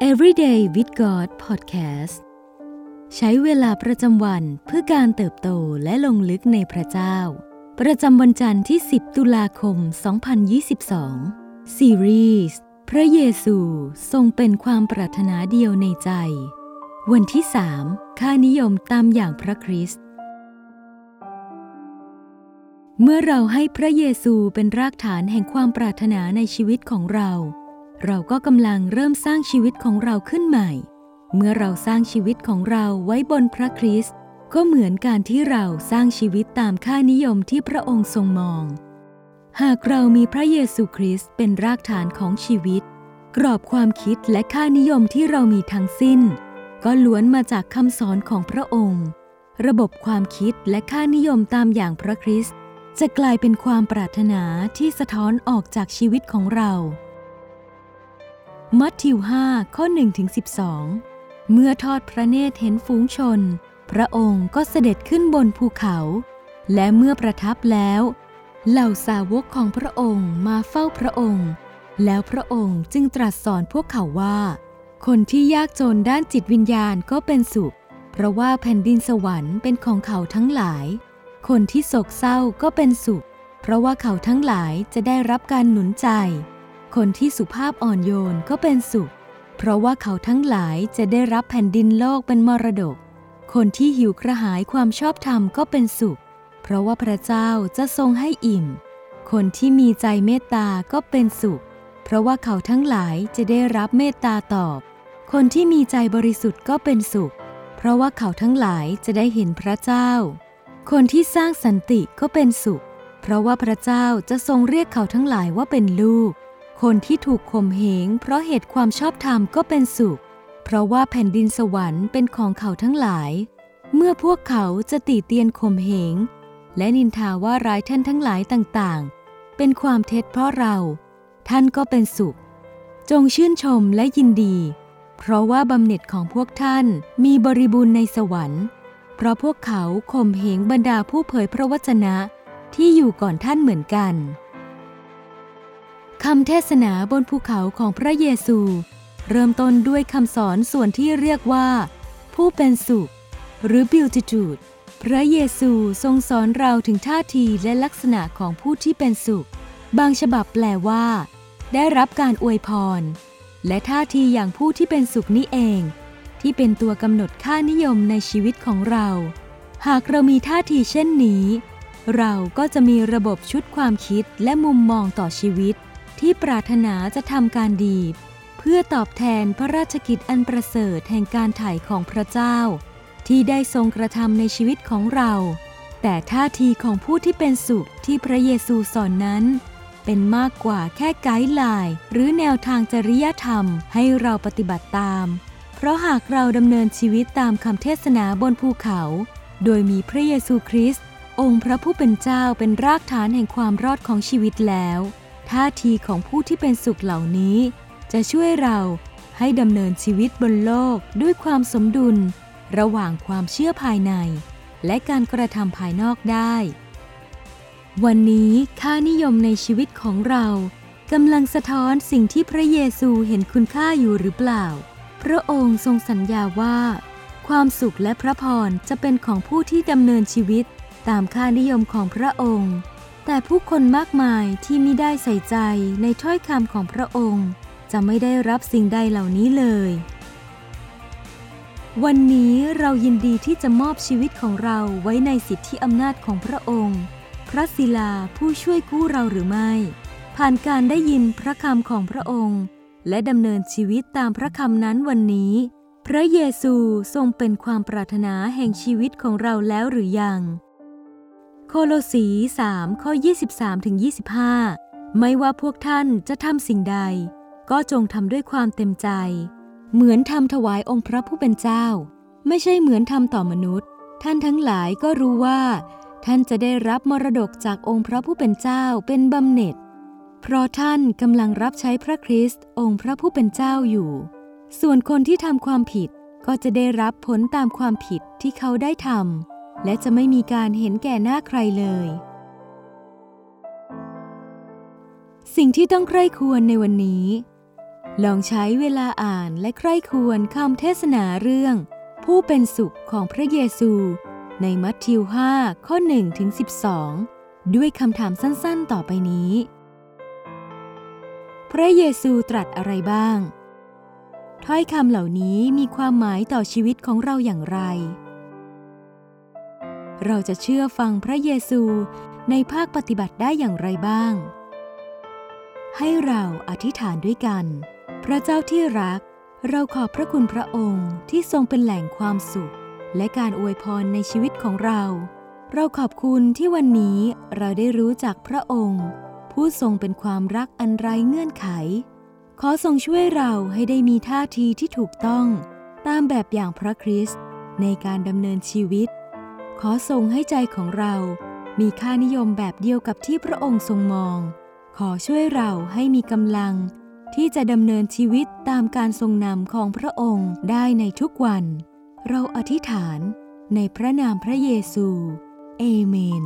Everyday with God Podcast ใช้เวลาประจำวันเพื่อการเติบโตและลงลึกในพระเจ้า ประจำวันจันทร์ที่ 10 ตุลาคม 2022 ซีรีส์พระเยซูทรงเป็นความปรารถนาเดียวในใจ วันที่ 3 ค่านิยมตามอย่างพระคริสต์ เมื่อเราให้พระเยซูเป็นรากฐานแห่งความปรารถนาในชีวิตของเรา เราก็กำลังเริ่มสร้างชีวิตของเราขึ้นใหม่ เมื่อเราสร้างชีวิตของเราไว้บนพระคริสต์ก็เหมือนการที่เราสร้างชีวิตตามค่านิยมที่พระองค์ทรงมอง หากเรามีพระเยซูคริสต์เป็นรากฐานของชีวิต กรอบความคิดและค่านิยมที่เรามีทั้งสิ้น ก็ล้วนมาจากคำสอนของพระองค์ ระบบความคิดและค่านิยมตามอย่างพระคริสต์จะกลายเป็นความปรารถนาที่สะท้อนออกจากชีวิตของเรา มัทธิว5ข้อ1ถึง12 เมื่อทอดพระเนตรเห็นฝูงชน พระองค์ก็เสด็จขึ้นบนภูเขา และเมื่อประทับแล้ว เหล่าสาวกของพระองค์มาเฝ้าพระองค์ แล้วพระองค์จึงตรัสสอนพวกเขาว่า คนที่ยากจนด้านจิตวิญญาณก็เป็นสุข เพราะว่าแผ่นดินสวรรค์เป็นของเขาทั้งหลาย คนที่โศกเศร้าก็เป็นสุข เพราะว่าเขาทั้งหลายจะได้รับการหนุนใจ คนที่สุภาพอ่อนโยนก็เป็นสุข เพราะว่าเขาทั้งหลายจะได้รับแผ่นดินโลกเป็นมรดก คนที่หิวกระหายความชอบธรรมก็เป็นสุข เพราะว่าพระเจ้าจะทรงให้อิ่ม คนที่มีใจเมตตาก็เป็นสุข เพราะว่าเขาทั้งหลายจะได้รับเมตตาตอบ คนที่มีใจบริสุทธิ์ก็เป็นสุข เพราะว่าเขาทั้งหลายจะได้เห็นพระเจ้า คนที่สร้างสันติก็เป็นสุข เพราะว่าพระเจ้าจะทรงเรียกเขาทั้งหลายว่าเป็นลูก คนที่ถูกข่มเหงเพราะเหตุความชอบธรรมก็เป็นสุข เพราะว่าแผ่นดินสวรรค์เป็นของเขาทั้งหลาย เมื่อพวกเขาจะตีเตียนข่มเหง และนินทาว่าร้ายท่านทั้งหลายต่างๆ เป็นความเท็จเพราะเรา ท่านก็เป็นสุข จงชื่นชมและยินดี เพราะว่าบำเหน็จของพวกท่านมีบริบูรณ์ในสวรรค์ เพราะพวกเขาข่มเหงบรรดาผู้เผยพระวจนะที่อยู่ก่อนท่านเหมือนกัน คำเทศนาบนภูเขาของพระเยซู เริ่มต้นด้วยคำสอนส่วนที่เรียกว่า ผู้เป็นสุข หรือ Beatitude พระเยซูทรงสอนเราถึงท่าทีและลักษณะของผู้ที่เป็นสุข บางฉบับแปลว่า ได้รับการอวยพร และท่าทีอย่างผู้ที่เป็นสุขนี้เอง ที่เป็นตัวกำหนดค่านิยมในชีวิตของเรา หากเรามีท่าทีเช่นนี้ เราก็จะมีระบบชุดความคิดและมุมมองต่อชีวิต ที่ปรารถนาจะทำการดี เพื่อตอบแทนพระราชกิจอันประเสริฐแห่งการไถ่ของพระเจ้า ที่ได้ทรงกระทำในชีวิตของเรา แต่ท่าทีของผู้ที่เป็นสุขที่พระเยซูสอนนั้น เป็นมากกว่าแค่ไกด์ไลน์หรือแนวทางจริยธรรมให้เราปฏิบัติตาม เพราะหากเราดำเนินชีวิตตามคำเทศนาบนภูเขา โดยมีพระเยซูคริสต์องค์พระผู้เป็นเจ้าเป็นรากฐานแห่งความรอดของชีวิตแล้ว ท่าทีของผู้ที่เป็นสุขเหล่านี้ จะช่วยเราให้ดำเนินชีวิตบนโลกด้วยความสมดุล ระหว่างความเชื่อภายใน และการกระทำภายนอกได้ วันนี้ค่านิยมในชีวิตของเรากำลังสะท้อนสิ่งที่พระเยซูเห็นคุณค่าอยู่หรือเปล่า พระองค์ทรงสัญญาว่า ความสุขและพระพรจะเป็นของผู้ที่ดำเนินชีวิตตามค่านิยมของพระองค์ แต่ผู้คนมากมายที่ไม่ได้ใส่ใจในถ้อยคำของพระองค์ จะไม่ได้รับสิ่งใดเหล่านี้เลย วันนี้เรายินดีที่จะมอบชีวิตของเราไว้ในสิทธิอำนาจของพระองค์ พระศิลาผู้ช่วยกู้เราหรือไม่ ผ่านการได้ยินพระคำของพระองค์ และดำเนินชีวิตตามพระคำนั้นวันนี้ พระเยซูทรงเป็นความปรารถนาแห่งชีวิตของเราแล้วหรือยัง โคโลสี3ข้อ 23ถึง25 ไม่ว่าพวกท่านจะทำสิ่งใด ก็จงทำด้วยความเต็มใจ เหมือนทำถวายองค์พระผู้เป็นเจ้า ไม่ใช่เหมือนทำต่อมนุษย์ ท่านทั้งหลายก็รู้ว่า ท่านจะได้รับมรดกจากองค์พระผู้เป็นเจ้าเป็นบำเหน็จ เพราะท่านกำลังรับใช้พระคริสต์องค์พระผู้เป็นเจ้าอยู่ ส่วนคนที่ทำความผิดก็จะได้รับผลตามความผิดที่เขาได้ทำ และจะไม่มีการเห็นแก่หน้าใครเลย สิ่งที่ต้องใคร่ควรในวันนี้ ลองใช้เวลาอ่านและใคร่ควรคำเทศนาเรื่อง ผู้เป็นสุขของพระเยซู ในมัทธิว 5 ข้อ1ถึง12 ด้วยคำถามสั้นๆ ต่อไปนี้ พระเยซูตรัสอะไรบ้าง ถ้อยคำเหล่านี้มีความหมายต่อชีวิตของเราอย่างไร เราจะเชื่อฟังพระเยซูในภาคปฏิบัติได้อย่างไรบ้าง ให้เราอธิษฐานด้วยกัน พระเจ้าที่รัก เราขอบพระคุณพระองค์ที่ทรงเป็นแหล่งความสุข และการอวยพรในชีวิตของเรา เราขอบคุณที่วันนี้เราได้รู้จักพระองค์ ผู้ทรงเป็นความรักอันไร้เงื่อนไข ขอทรงช่วยเราให้ได้มีท่าทีที่ถูกต้อง ตามแบบอย่างพระคริสต์ในการดำเนินชีวิต ขอทรงให้ใจของเรา มีค่านิยมแบบเดียวกับที่พระองค์ทรงมอง ขอช่วยเราให้มีกำลัง ที่จะดำเนินชีวิตตามการทรงนำของพระองค์ได้ในทุกวัน เราอธิษฐานในพระนามพระเยซู เอเมน